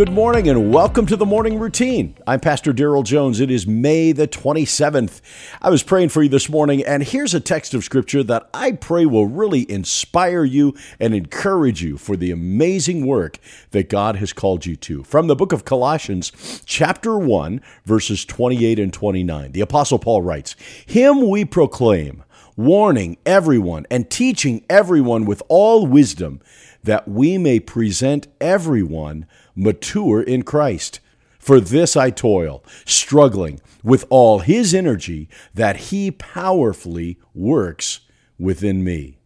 Good morning and welcome to the morning routine. I'm Pastor Daryl Jones. It is May the 27th. I was praying for you this morning, and here's a text of scripture that I pray will really inspire you and encourage you for the amazing work that God has called you to. From the book of Colossians, chapter 1, verses 28 and 29, the Apostle Paul writes, Him we proclaim, warning everyone and teaching everyone with all wisdom, that we may present everyone mature in Christ. For this I toil, struggling with all his energy that he powerfully works within me.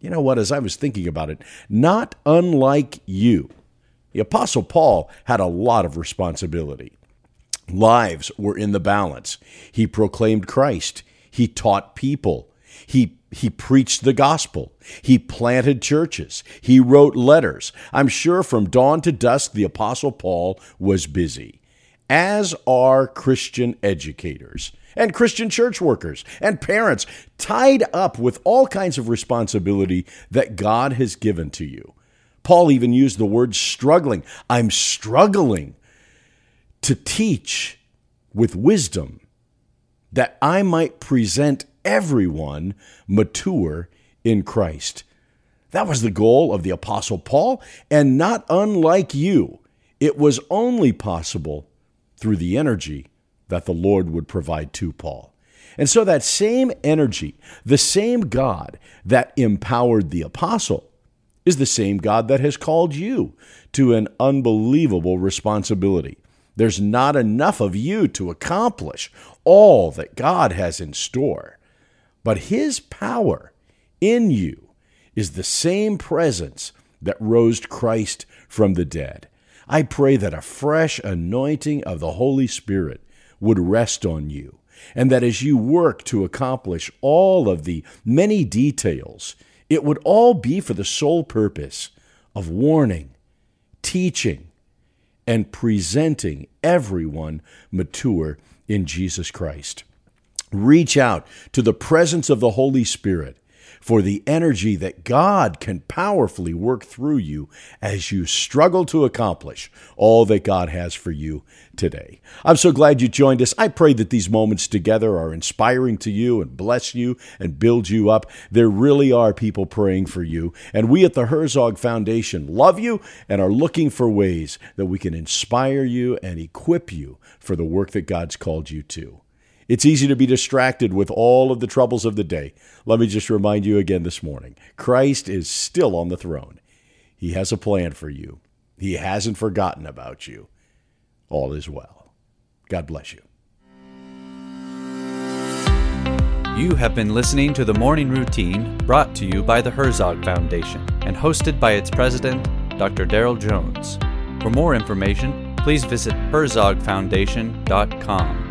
You know what? As I was thinking about it, not unlike you, the Apostle Paul had a lot of responsibility. Lives were in the balance. He proclaimed Christ, he taught people, he he preached the gospel. He planted churches. He wrote letters. I'm sure from dawn to dusk, the Apostle Paul was busy, as are Christian educators and Christian church workers and parents, tied up with all kinds of responsibility that God has given to you. Paul even used the word struggling. I'm struggling to teach with wisdom that I might present everyone mature in Christ. That was the goal of the Apostle Paul, and not unlike you, it was only possible through the energy that the Lord would provide to Paul. And so, that same energy, the same God that empowered the apostle, is the same God that has called you to an unbelievable responsibility. There's not enough of you to accomplish all that God has in store. But his power in you is the same presence that rose Christ from the dead. I pray that a fresh anointing of the Holy Spirit would rest on you, and that as you work to accomplish all of the many details, it would all be for the sole purpose of warning, teaching, and presenting everyone mature in Jesus Christ. Reach out to the presence of the Holy Spirit for the energy that God can powerfully work through you as you struggle to accomplish all that God has for you today. I'm so glad you joined us. I pray that these moments together are inspiring to you and bless you and build you up. There really are people praying for you. And we at the Herzog Foundation love you and are looking for ways that we can inspire you and equip you for the work that God's called you to. It's easy to be distracted with all of the troubles of the day. Let me just remind you again this morning Christ is still on the throne. He has a plan for you, He hasn't forgotten about you. All is well. God bless you. You have been listening to the Morning Routine brought to you by the Herzog Foundation and hosted by its president, Dr. Daryl Jones. For more information, please visit herzogfoundation.com.